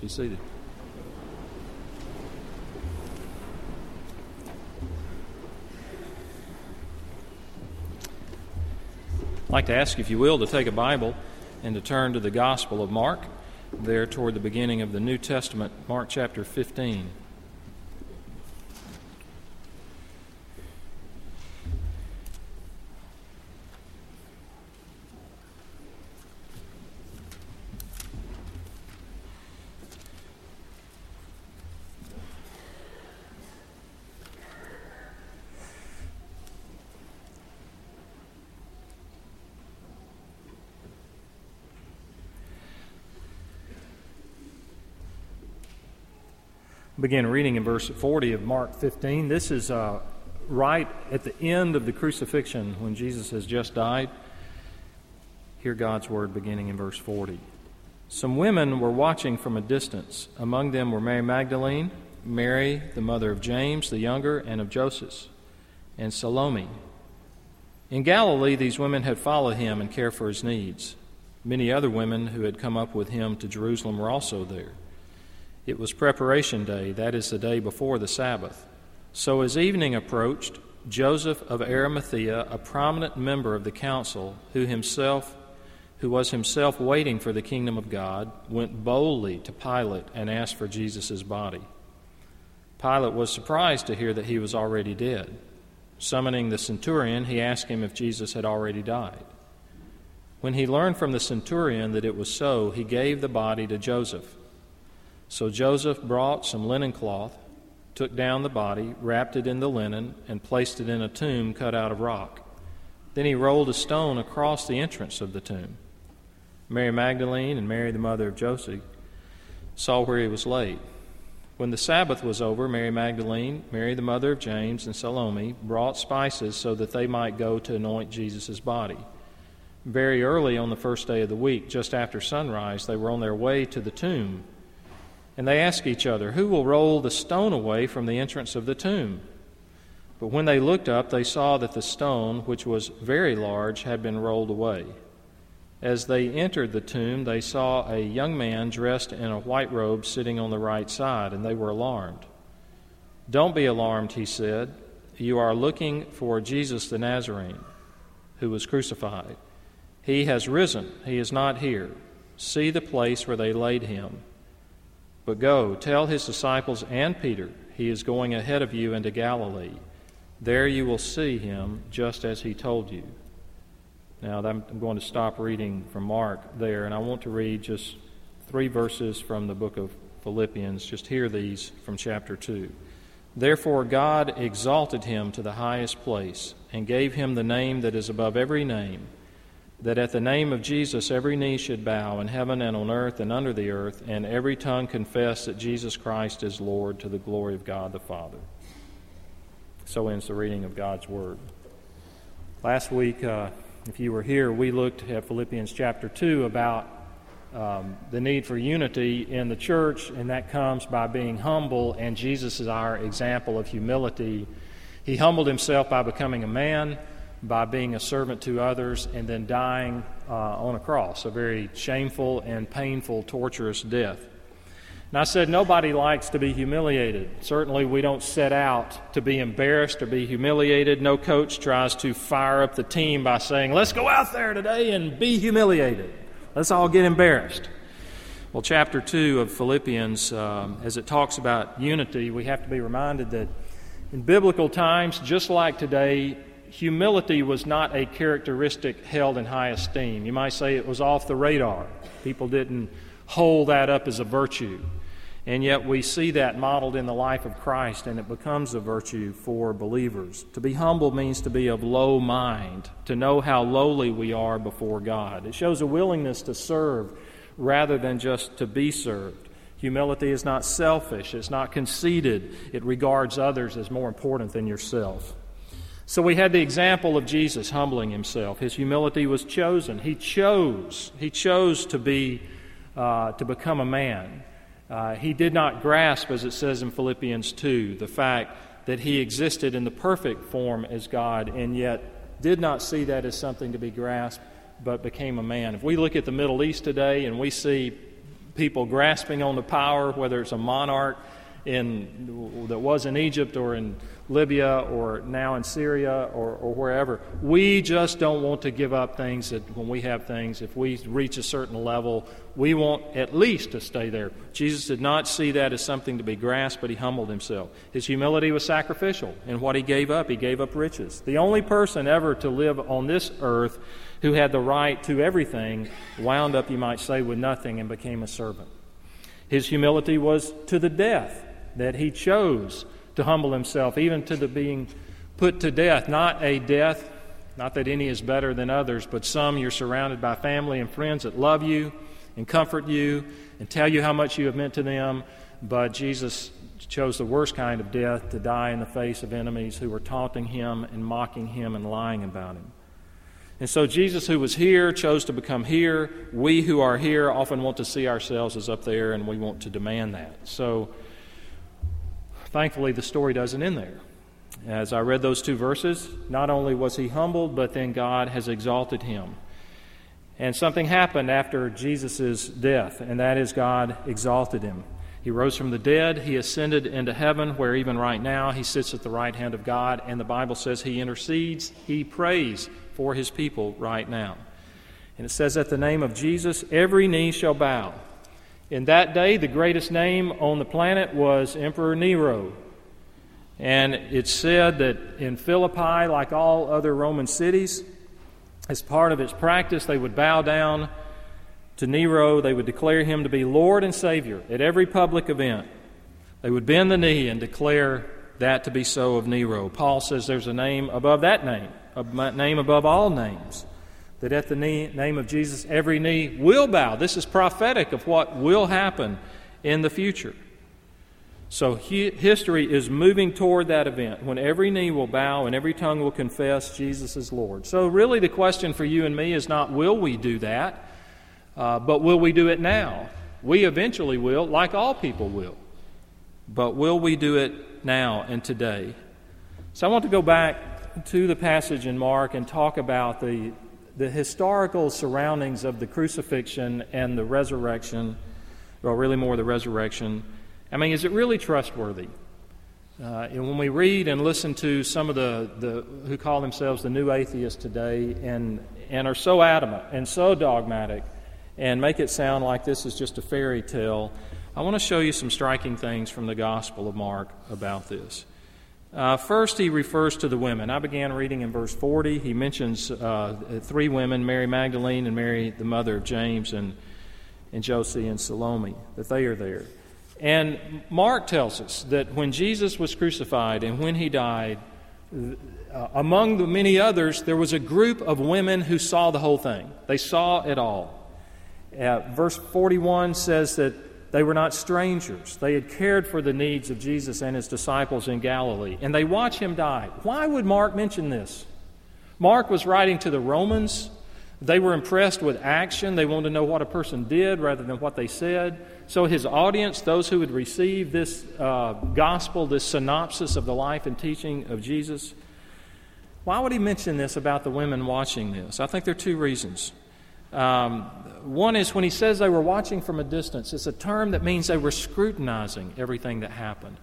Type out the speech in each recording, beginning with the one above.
Be seated. I'd like to ask, if you will, to take a Bible and to turn to the Gospel of Mark, there toward the beginning of the New Testament, Mark chapter 15. Begin reading in verse 40 of Mark 15. This is uh, right at the end of the crucifixion when Jesus has just died. Hear God's word beginning in verse 40. Some women were watching from a distance. Among them were Mary Magdalene, Mary, the mother of James the younger, and of Joseph, and Salome. In Galilee, these women had followed him and cared for his needs. Many other women who had come up with him to Jerusalem were also there. It was preparation day, that is the day before the Sabbath. So as evening approached, Joseph of Arimathea, a prominent member of the council, who himself who was himself waiting for the kingdom of God, went boldly to Pilate and asked for Jesus' body. Pilate was surprised to hear that he was already dead. Summoning the centurion, he asked him if Jesus had already died. When he learned from the centurion that it was so, he gave the body to Joseph. So Joseph brought some linen cloth, took down the body, wrapped it in the linen, and placed it in a tomb cut out of rock. Then he rolled a stone across the entrance of the tomb. Mary Magdalene and Mary, the mother of Joseph, saw where he was laid. When the Sabbath was over, Mary Magdalene, Mary, the mother of James, and Salome brought spices so that they might go to anoint Jesus' body. Very early on the first day of the week, just after sunrise, they were on their way to the tomb and they asked each other, Who will roll the stone away from the entrance of the tomb? But when they looked up, they saw that the stone, which was very large, had been rolled away. As they entered the tomb, they saw a young man dressed in a white robe sitting on the right side, and they were alarmed. Don't be alarmed, he said. You are looking for Jesus the Nazarene, who was crucified. He has risen, he is not here. See the place where they laid him. But go, tell his disciples and Peter, he is going ahead of you into Galilee. There you will see him just as he told you. Now, I'm going to stop reading from Mark there, and I want to read just three verses from the book of Philippians. Just hear these from chapter 2. Therefore, God exalted him to the highest place and gave him the name that is above every name that at the name of Jesus every knee should bow in heaven and on earth and under the earth, and every tongue confess that Jesus Christ is Lord to the glory of God the Father. So ends the reading of God's Word. Last week, uh, if you were here, we looked at Philippians chapter 2 about um, the need for unity in the church, and that comes by being humble, and Jesus is our example of humility. He humbled himself by becoming a man by being a servant to others and then dying uh, on a cross, a very shameful and painful, torturous death. And I said, nobody likes to be humiliated. Certainly, we don't set out to be embarrassed or be humiliated. No coach tries to fire up the team by saying, let's go out there today and be humiliated. Let's all get embarrassed. Well, chapter 2 of Philippians, um, as it talks about unity, we have to be reminded that in biblical times, just like today, humility was not a characteristic held in high esteem. You might say it was off the radar. People didn't hold that up as a virtue. And yet we see that modeled in the life of Christ, and it becomes a virtue for believers. To be humble means to be of low mind, to know how lowly we are before God. It shows a willingness to serve rather than just to be served. Humility is not selfish, it's not conceited, it regards others as more important than yourself. So we had the example of Jesus humbling himself. His humility was chosen. He chose. He chose to be uh, to become a man. Uh, he did not grasp, as it says in Philippians 2, the fact that he existed in the perfect form as God and yet did not see that as something to be grasped, but became a man. If we look at the Middle East today and we see people grasping on the power, whether it's a monarch in, that was in Egypt or in Libya or now in Syria or, or wherever. We just don't want to give up things that when we have things, if we reach a certain level, we want at least to stay there. Jesus did not see that as something to be grasped, but he humbled himself. His humility was sacrificial in what he gave up. He gave up riches. The only person ever to live on this earth who had the right to everything wound up, you might say, with nothing and became a servant. His humility was to the death that he chose to humble himself, even to the being put to death. Not a death, not that any is better than others, but some you're surrounded by family and friends that love you and comfort you and tell you how much you have meant to them. But Jesus chose the worst kind of death to die in the face of enemies who were taunting him and mocking him and lying about him. And so, Jesus, who was here, chose to become here. We who are here often want to see ourselves as up there, and we want to demand that. So, Thankfully, the story doesn't end there. As I read those two verses, not only was he humbled, but then God has exalted him. And something happened after Jesus' death, and that is God exalted him. He rose from the dead, he ascended into heaven, where even right now he sits at the right hand of God, and the Bible says he intercedes, he prays for his people right now. And it says, At the name of Jesus, every knee shall bow in that day, the greatest name on the planet was Emperor Nero. And it's said that in Philippi, like all other Roman cities, as part of its practice, they would bow down to Nero. They would declare him to be Lord and Savior at every public event. They would bend the knee and declare that to be so of Nero. Paul says there's a name above that name, a name above all names that at the name of Jesus, every knee will bow. This is prophetic of what will happen in the future. So history is moving toward that event when every knee will bow and every tongue will confess Jesus is Lord. So, really, the question for you and me is not will we do that, uh, but will we do it now? We eventually will, like all people will. But will we do it now and today? So, I want to go back to the passage in Mark and talk about the the historical surroundings of the crucifixion and the resurrection, or really more the resurrection, I mean, is it really trustworthy? Uh, and when we read and listen to some of the, the who call themselves the new atheists today and, and are so adamant and so dogmatic and make it sound like this is just a fairy tale, I want to show you some striking things from the Gospel of Mark about this. Uh, first, he refers to the women. I began reading in verse 40. He mentions uh, three women Mary Magdalene and Mary, the mother of James, and, and Joses and Salome, that they are there. And Mark tells us that when Jesus was crucified and when he died, uh, among the many others, there was a group of women who saw the whole thing. They saw it all. Uh, verse 41 says that they were not strangers. They had cared for the needs of Jesus and his disciples in Galilee, and they watch him die. Why would Mark mention this? Mark was writing to the Romans. They were impressed with action. They wanted to know what a person did rather than what they said. So, his audience, those who would receive this uh, gospel, this synopsis of the life and teaching of Jesus, why would he mention this about the women watching this? I think there are two reasons. Um, one is when he says they were watching from a distance, it's a term that means they were scrutinizing everything that happened.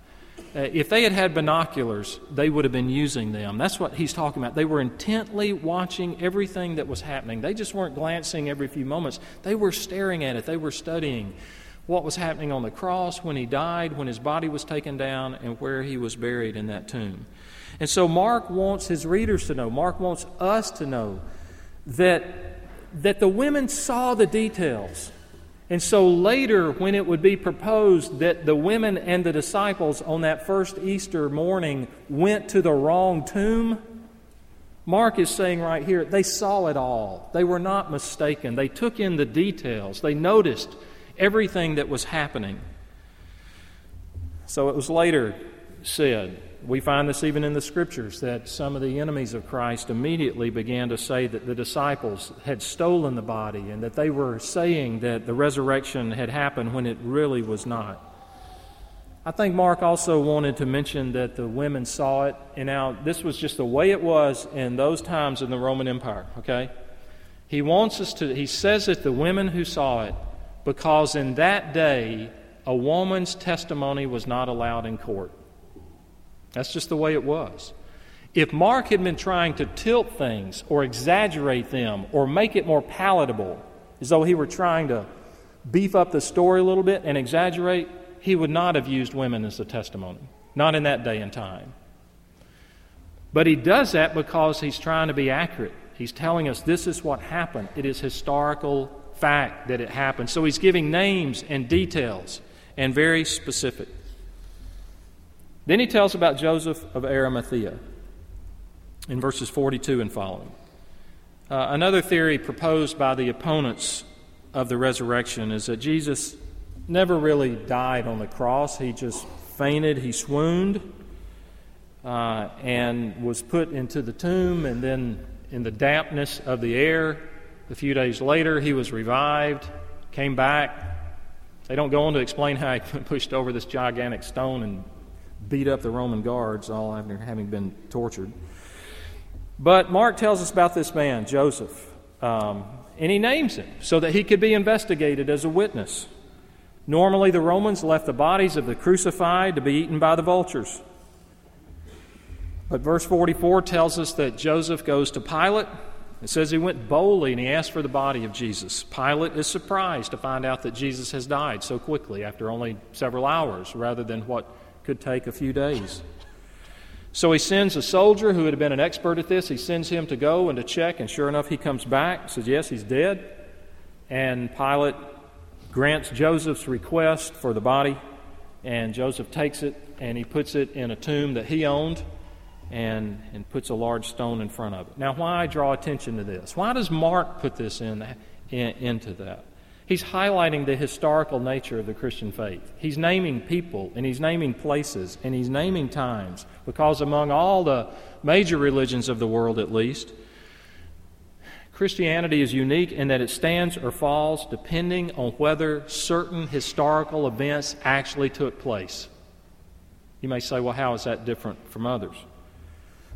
Uh, if they had had binoculars, they would have been using them. That's what he's talking about. They were intently watching everything that was happening. They just weren't glancing every few moments, they were staring at it, they were studying what was happening on the cross, when he died, when his body was taken down, and where he was buried in that tomb. And so Mark wants his readers to know, Mark wants us to know that that the women saw the details. And so later, when it would be proposed that the women and the disciples on that first Easter morning went to the wrong tomb, Mark is saying right here, they saw it all. They were not mistaken. They took in the details, they noticed everything that was happening. So it was later said we find this even in the scriptures that some of the enemies of Christ immediately began to say that the disciples had stolen the body and that they were saying that the resurrection had happened when it really was not. I think Mark also wanted to mention that the women saw it, and now this was just the way it was in those times in the Roman Empire, okay? He wants us to, he says that the women who saw it because in that day, a woman's testimony was not allowed in court. That's just the way it was. If Mark had been trying to tilt things or exaggerate them or make it more palatable, as though he were trying to beef up the story a little bit and exaggerate, he would not have used women as a testimony. Not in that day and time. But he does that because he's trying to be accurate. He's telling us this is what happened. It is historical fact that it happened. So he's giving names and details and very specific. Then he tells about Joseph of Arimathea in verses 42 and following. Uh, another theory proposed by the opponents of the resurrection is that Jesus never really died on the cross. He just fainted, he swooned, uh, and was put into the tomb, and then in the dampness of the air, a few days later, he was revived, came back. They don't go on to explain how he pushed over this gigantic stone and beat up the Roman guards, all after having been tortured. But Mark tells us about this man, Joseph, um, and he names him so that he could be investigated as a witness. Normally, the Romans left the bodies of the crucified to be eaten by the vultures. But verse 44 tells us that Joseph goes to Pilate. It says he went boldly and he asked for the body of Jesus. Pilate is surprised to find out that Jesus has died so quickly after only several hours rather than what could take a few days. So he sends a soldier who had been an expert at this. He sends him to go and to check, and sure enough, he comes back, says, Yes, he's dead. And Pilate grants Joseph's request for the body, and Joseph takes it and he puts it in a tomb that he owned and, and puts a large stone in front of it. Now, why I draw attention to this? Why does Mark put this in, in into that? He's highlighting the historical nature of the Christian faith. He's naming people, and he's naming places, and he's naming times, because among all the major religions of the world, at least, Christianity is unique in that it stands or falls depending on whether certain historical events actually took place. You may say, well, how is that different from others?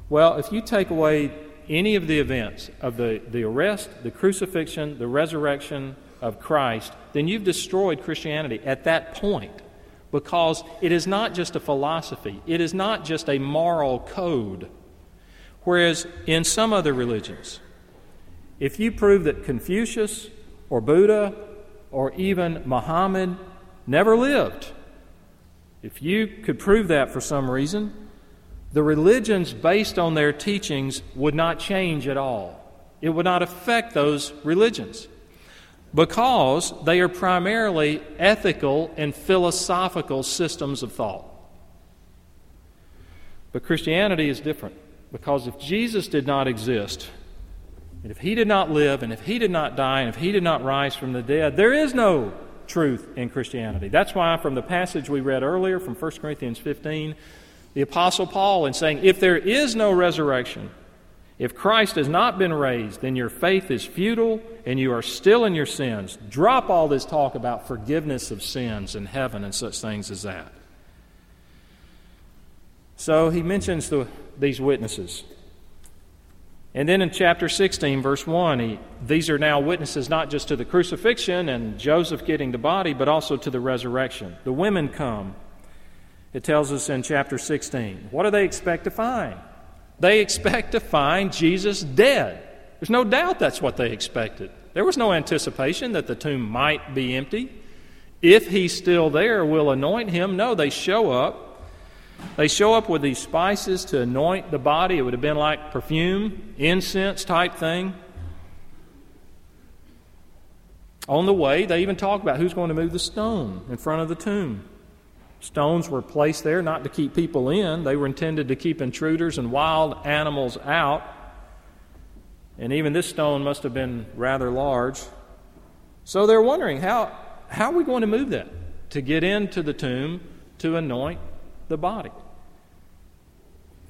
Well, if you take away any of the events of the, the arrest, the crucifixion, the resurrection, of Christ, then you've destroyed Christianity at that point because it is not just a philosophy, it is not just a moral code. Whereas in some other religions, if you prove that Confucius or Buddha or even Muhammad never lived, if you could prove that for some reason, the religions based on their teachings would not change at all. It would not affect those religions because they are primarily ethical and philosophical systems of thought. But Christianity is different because if Jesus did not exist, and if he did not live, and if he did not die, and if he did not rise from the dead, there is no truth in Christianity. That's why, from the passage we read earlier from 1 Corinthians 15, the Apostle Paul, in saying, If there is no resurrection, if Christ has not been raised, then your faith is futile and you are still in your sins. Drop all this talk about forgiveness of sins and heaven and such things as that. So he mentions the, these witnesses. And then in chapter 16, verse 1, he, these are now witnesses not just to the crucifixion and Joseph getting the body, but also to the resurrection. The women come. It tells us in chapter 16. What do they expect to find? They expect to find Jesus dead. There's no doubt that's what they expected. There was no anticipation that the tomb might be empty. If he's still there, we'll anoint him. No, they show up. They show up with these spices to anoint the body. It would have been like perfume, incense type thing. On the way, they even talk about who's going to move the stone in front of the tomb. Stones were placed there not to keep people in, they were intended to keep intruders and wild animals out. And even this stone must have been rather large. So they're wondering how, how are we going to move that to get into the tomb to anoint the body?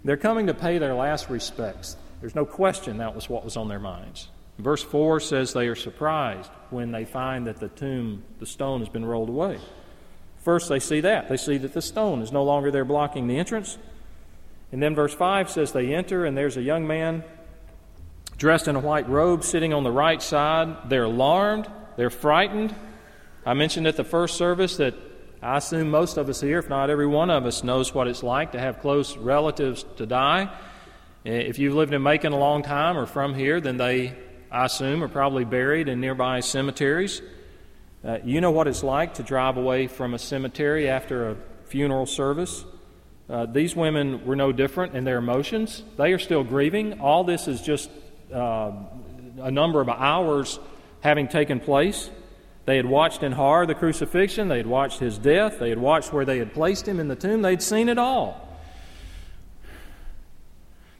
They're coming to pay their last respects. There's no question that was what was on their minds. Verse 4 says they are surprised when they find that the tomb, the stone, has been rolled away. First, they see that. They see that the stone is no longer there blocking the entrance. And then verse 5 says they enter, and there's a young man dressed in a white robe sitting on the right side. They're alarmed, they're frightened. I mentioned at the first service that I assume most of us here, if not every one of us, knows what it's like to have close relatives to die. Eh, if you've lived in Macon a long time or from here, then they, I assume, are probably buried in nearby cemeteries. Uh, you know what it's like to drive away from a cemetery after a funeral service. Uh, these women were no different in their emotions. They are still grieving. All this is just uh, a number of hours having taken place. They had watched in horror the crucifixion, they had watched his death, they had watched where they had placed him in the tomb, they'd seen it all.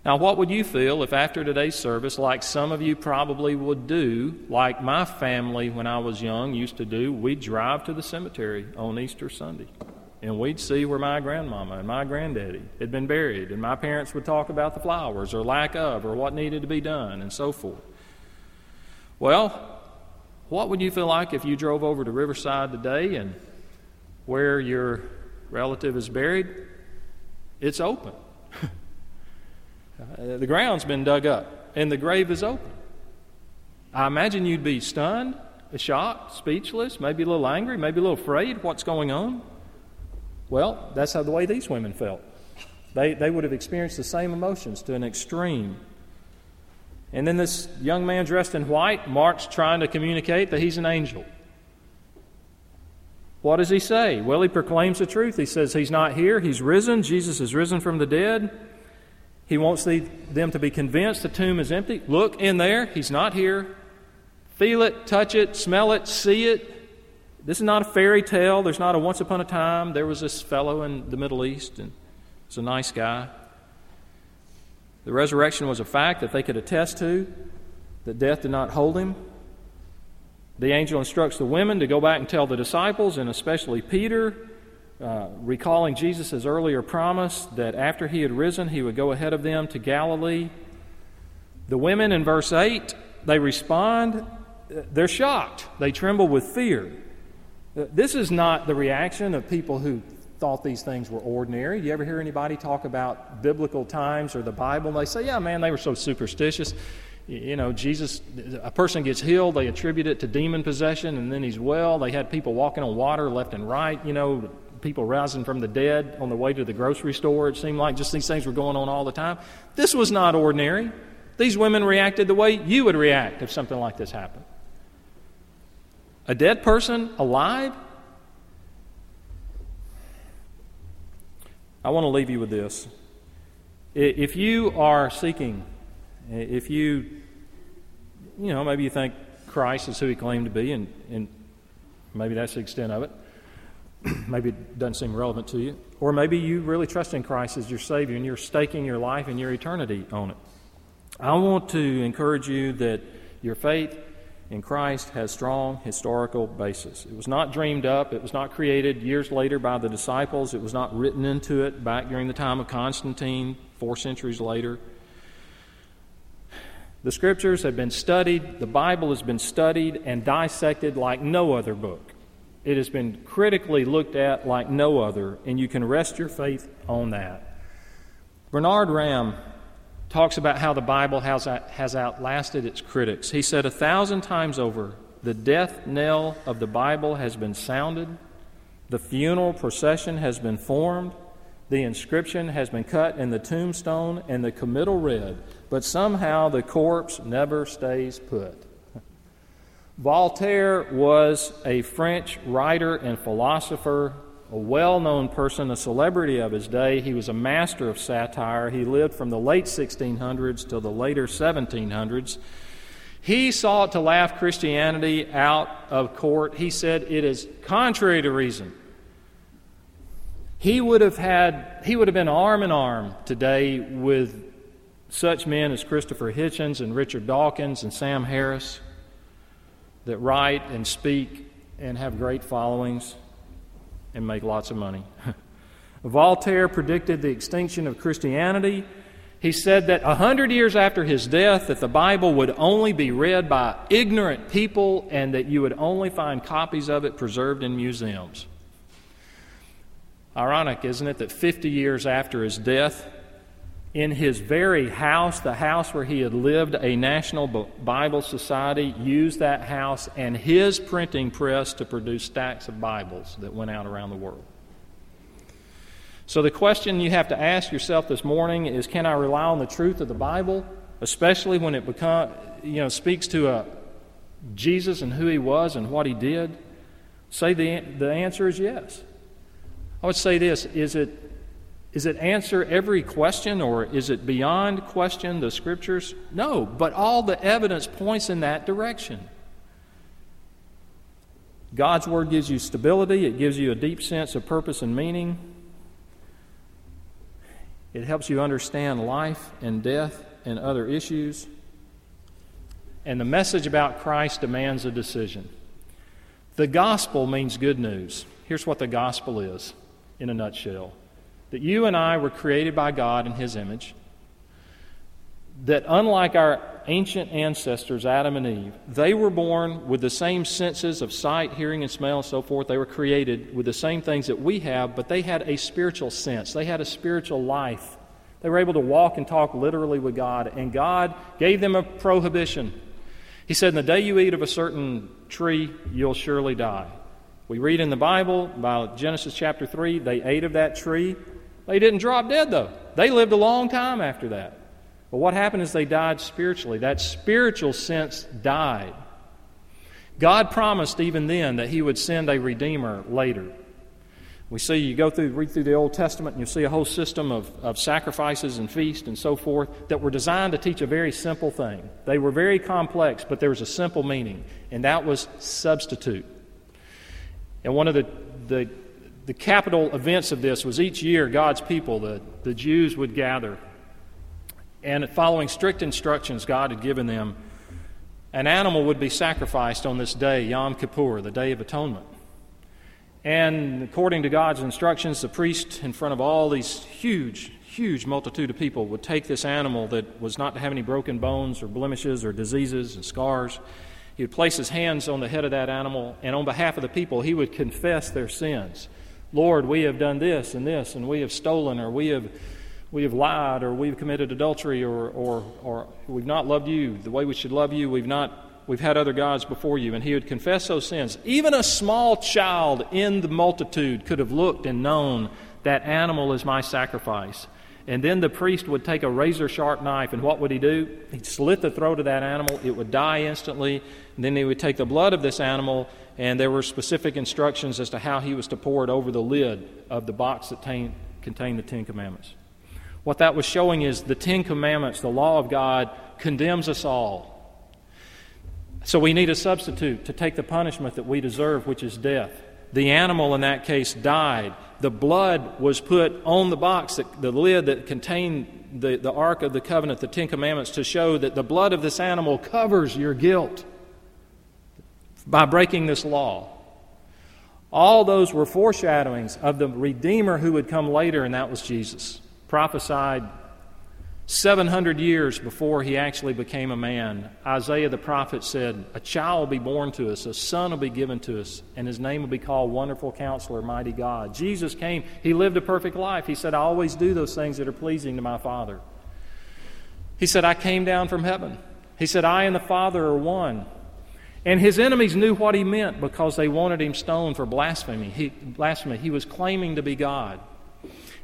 Now, what would you feel if after today's service, like some of you probably would do, like my family when I was young used to do, we'd drive to the cemetery on Easter Sunday and we'd see where my grandmama and my granddaddy had been buried, and my parents would talk about the flowers or lack of or what needed to be done and so forth. Well, what would you feel like if you drove over to Riverside today and where your relative is buried, it's open? Uh, the ground's been dug up and the grave is open. I imagine you'd be stunned, shocked, speechless, maybe a little angry, maybe a little afraid. What's going on? Well, that's how the way these women felt. They, they would have experienced the same emotions to an extreme. And then this young man dressed in white, Mark's trying to communicate that he's an angel. What does he say? Well, he proclaims the truth. He says he's not here, he's risen. Jesus is risen from the dead. He wants them to be convinced the tomb is empty. Look in there, he's not here. Feel it, touch it, smell it, see it. This is not a fairy tale. There's not a once upon a time there was this fellow in the Middle East, and he's a nice guy. The resurrection was a fact that they could attest to, that death did not hold him. The angel instructs the women to go back and tell the disciples, and especially Peter, uh, recalling Jesus' earlier promise that after he had risen, he would go ahead of them to Galilee. The women in verse 8, they respond, they're shocked. They tremble with fear. This is not the reaction of people who thought these things were ordinary. Do you ever hear anybody talk about biblical times or the Bible? And they say, yeah, man, they were so superstitious. You know, Jesus, a person gets healed, they attribute it to demon possession, and then he's well. They had people walking on water left and right, you know, people rising from the dead on the way to the grocery store. It seemed like just these things were going on all the time. This was not ordinary. These women reacted the way you would react if something like this happened. A dead person alive? I want to leave you with this. If you are seeking, if you, you know, maybe you think Christ is who he claimed to be, and, and maybe that's the extent of it. maybe it doesn't seem relevant to you. Or maybe you really trust in Christ as your Savior and you're staking your life and your eternity on it. I want to encourage you that your faith in Christ has strong historical basis. It was not dreamed up, it was not created years later by the disciples, it was not written into it back during the time of Constantine, four centuries later. The scriptures have been studied, the Bible has been studied and dissected like no other book. It has been critically looked at like no other, and you can rest your faith on that. Bernard Ramm talks about how the Bible has, has outlasted its critics. He said a thousand times over, the death knell of the Bible has been sounded, the funeral procession has been formed, the inscription has been cut in the tombstone, and the committal read, but somehow the corpse never stays put. Voltaire was a French writer and philosopher a well known person, a celebrity of his day. He was a master of satire. He lived from the late 1600s till the later 1700s. He sought to laugh Christianity out of court. He said it is contrary to reason. He would have had he would have been arm in arm today with such men as Christopher Hitchens and Richard Dawkins and Sam Harris that write and speak and have great followings and make lots of money. Voltaire predicted the extinction of Christianity. He said that a hundred years after his death, that the Bible would only be read by ignorant people and that you would only find copies of it preserved in museums. Ironic, isn't it, that 50 years after his death, in his very house, the house where he had lived, a national Bible society used that house and his printing press to produce stacks of Bibles that went out around the world. So, the question you have to ask yourself this morning is can I rely on the truth of the Bible, especially when it become, you know, speaks to a, Jesus and who he was and what he did? Say the, the answer is yes. I would say this is it is it answer every question or is it beyond question the scriptures? No, but all the evidence points in that direction. God's word gives you stability, it gives you a deep sense of purpose and meaning. It helps you understand life and death and other issues. And the message about Christ demands a decision. The gospel means good news. Here's what the gospel is in a nutshell that you and I were created by God in His image, that unlike our ancient ancestors, Adam and Eve, they were born with the same senses of sight, hearing, and smell, and so forth. They were created with the same things that we have, but they had a spiritual sense. They had a spiritual life. They were able to walk and talk literally with God, and God gave them a prohibition. He said, In the day you eat of a certain tree, you'll surely die. We read in the Bible, by Genesis chapter 3, they ate of that tree. They didn't drop dead, though. They lived a long time after that. But what happened is they died spiritually. That spiritual sense died. God promised even then that He would send a Redeemer later. We see, you go through, read through the Old Testament, and you see a whole system of, of sacrifices and feasts and so forth that were designed to teach a very simple thing. They were very complex, but there was a simple meaning, and that was substitute. And one of the, the the capital events of this was each year God's people, the, the Jews, would gather. And following strict instructions God had given them, an animal would be sacrificed on this day, Yom Kippur, the Day of Atonement. And according to God's instructions, the priest, in front of all these huge, huge multitude of people, would take this animal that was not to have any broken bones or blemishes or diseases and scars. He would place his hands on the head of that animal, and on behalf of the people, he would confess their sins. Lord, we have done this and this, and we have stolen, or we have, we have lied, or we've committed adultery, or, or, or we've not loved you the way we should love you. We've not we've had other gods before you. And he would confess those sins. Even a small child in the multitude could have looked and known that animal is my sacrifice. And then the priest would take a razor sharp knife, and what would he do? He'd slit the throat of that animal. It would die instantly. And then he would take the blood of this animal and there were specific instructions as to how he was to pour it over the lid of the box that t- contained the Ten Commandments. What that was showing is the Ten Commandments, the law of God, condemns us all. So we need a substitute to take the punishment that we deserve, which is death. The animal in that case died. The blood was put on the box, that, the lid that contained the, the Ark of the Covenant, the Ten Commandments, to show that the blood of this animal covers your guilt by breaking this law. All those were foreshadowings of the Redeemer who would come later, and that was Jesus, prophesied 700 years before he actually became a man. Isaiah the prophet said, A child will be born to us, a son will be given to us, and his name will be called Wonderful Counselor, Mighty God. Jesus came, he lived a perfect life. He said, I always do those things that are pleasing to my Father. He said, I came down from heaven. He said, I and the Father are one. And his enemies knew what he meant because they wanted him stoned for blasphemy. He, blasphemy. he was claiming to be God.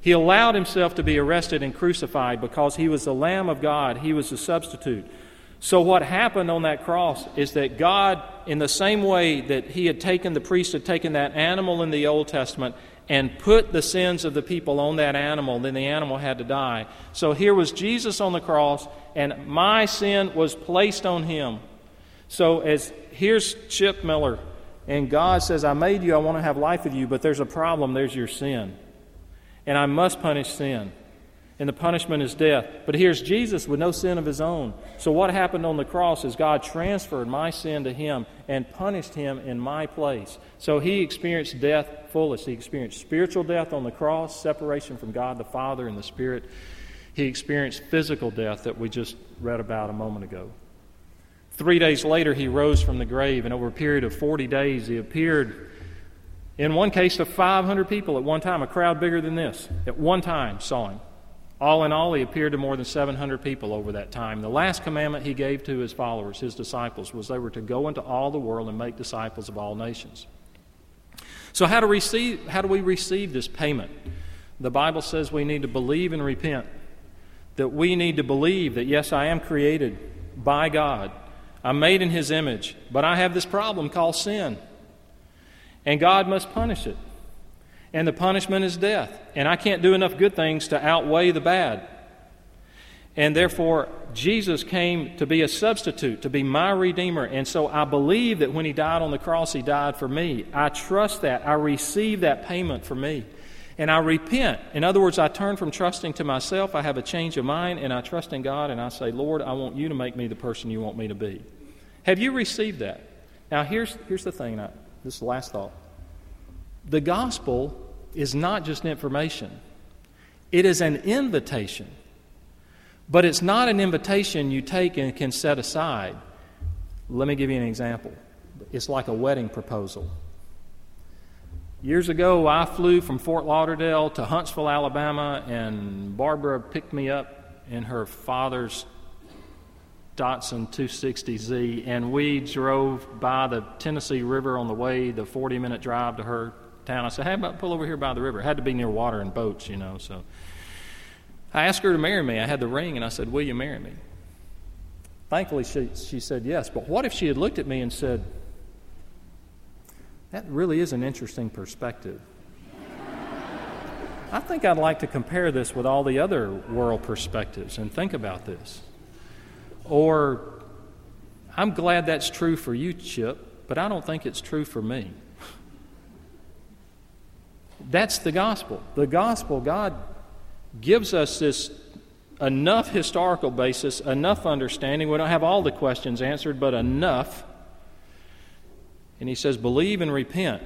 He allowed himself to be arrested and crucified because he was the Lamb of God, he was the substitute. So, what happened on that cross is that God, in the same way that he had taken, the priest had taken that animal in the Old Testament and put the sins of the people on that animal, then the animal had to die. So, here was Jesus on the cross, and my sin was placed on him. So, as here's Chip Miller, and God says, I made you, I want to have life with you, but there's a problem, there's your sin. And I must punish sin. And the punishment is death. But here's Jesus with no sin of his own. So, what happened on the cross is God transferred my sin to him and punished him in my place. So, he experienced death fullest. He experienced spiritual death on the cross, separation from God the Father and the Spirit. He experienced physical death that we just read about a moment ago. Three days later, he rose from the grave, and over a period of 40 days, he appeared in one case to 500 people at one time, a crowd bigger than this, at one time saw him. All in all, he appeared to more than 700 people over that time. The last commandment he gave to his followers, his disciples, was they were to go into all the world and make disciples of all nations. So, how do, receive, how do we receive this payment? The Bible says we need to believe and repent. That we need to believe that, yes, I am created by God. I'm made in His image, but I have this problem called sin. And God must punish it and the punishment is death. And I can't do enough good things to outweigh the bad. And therefore, Jesus came to be a substitute, to be my Redeemer. And so I believe that when He died on the cross, He died for me. I trust that. I receive that payment for me. And I repent. In other words, I turn from trusting to myself. I have a change of mind, and I trust in God, and I say, Lord, I want you to make me the person you want me to be. Have you received that? Now, here's, here's the thing. Now, this is the last thought. The gospel is not just information, it is an invitation. But it's not an invitation you take and can set aside. Let me give you an example. It's like a wedding proposal. Years ago, I flew from Fort Lauderdale to Huntsville, Alabama, and Barbara picked me up in her father's Datsun 260Z, and we drove by the Tennessee River on the way, the 40 minute drive to her town. I said, How about pull over here by the river? It had to be near water and boats, you know. So I asked her to marry me. I had the ring, and I said, Will you marry me? Thankfully, she, she said yes. But what if she had looked at me and said, That really is an interesting perspective? I think I'd like to compare this with all the other world perspectives and think about this. Or, I'm glad that's true for you, Chip, but I don't think it's true for me. That's the gospel. The gospel, God gives us this enough historical basis, enough understanding. We don't have all the questions answered, but enough. And He says, believe and repent.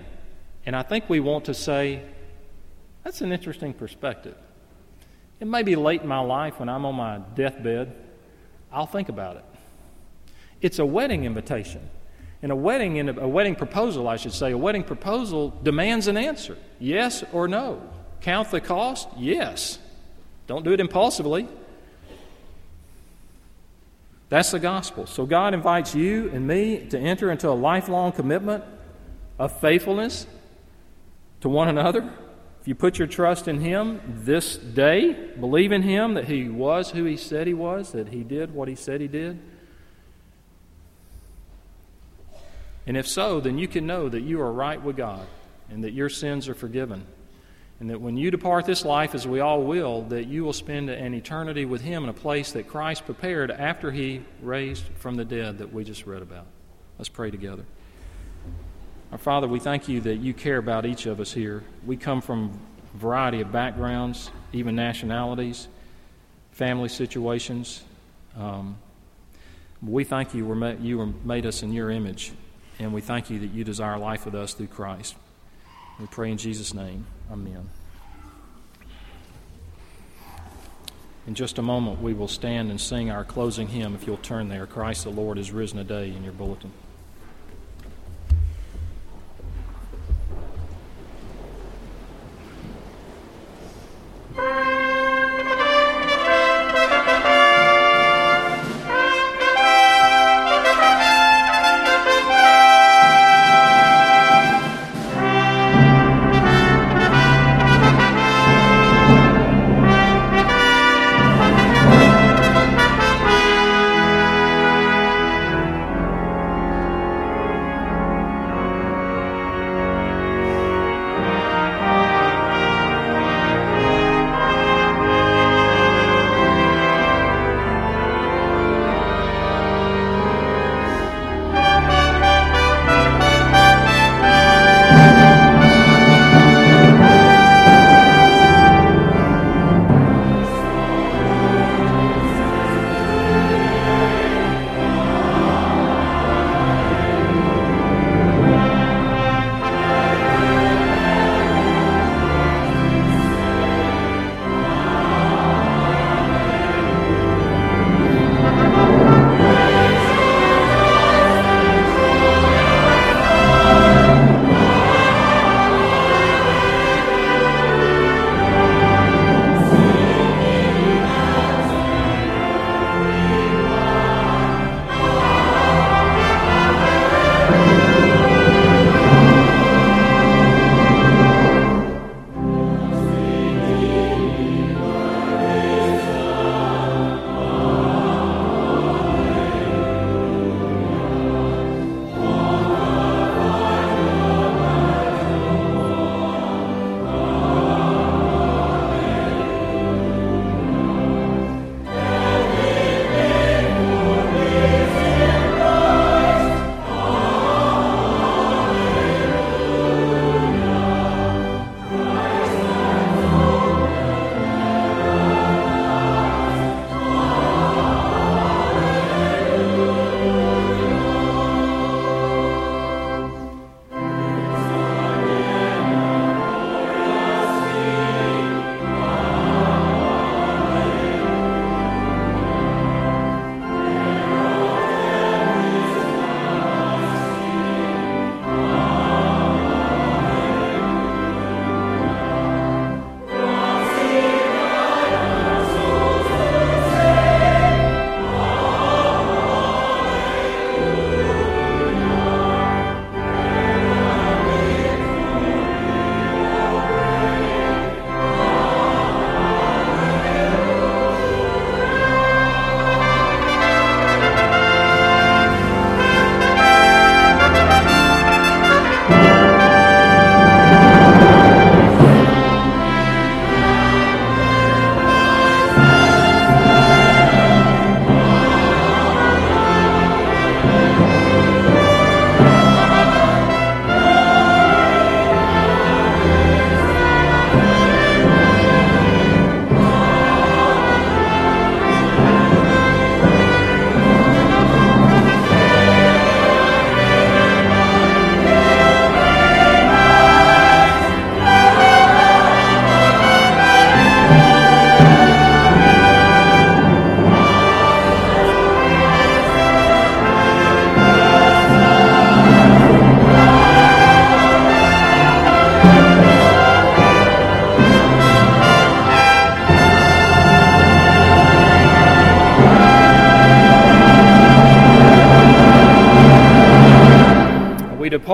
And I think we want to say, that's an interesting perspective. It may be late in my life when I'm on my deathbed. I'll think about it. It's a wedding invitation. And a wedding, a, wedding proposal, I should say, a wedding proposal demands an answer yes or no. Count the cost? Yes. Don't do it impulsively. That's the gospel. So God invites you and me to enter into a lifelong commitment of faithfulness to one another. If you put your trust in Him this day, believe in Him that He was who He said He was, that He did what He said He did And if so, then you can know that you are right with God and that your sins are forgiven. And that when you depart this life, as we all will, that you will spend an eternity with Him in a place that Christ prepared after He raised from the dead that we just read about. Let's pray together. Our Father, we thank you that you care about each of us here. We come from a variety of backgrounds, even nationalities, family situations. Um, we thank you you were made us in your image. And we thank you that you desire life with us through Christ. We pray in Jesus' name. Amen. In just a moment, we will stand and sing our closing hymn if you'll turn there. Christ the Lord is risen today in your bulletin.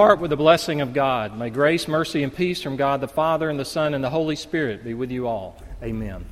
Depart with the blessing of God. May grace, mercy, and peace from God the Father, and the Son, and the Holy Spirit be with you all. Amen.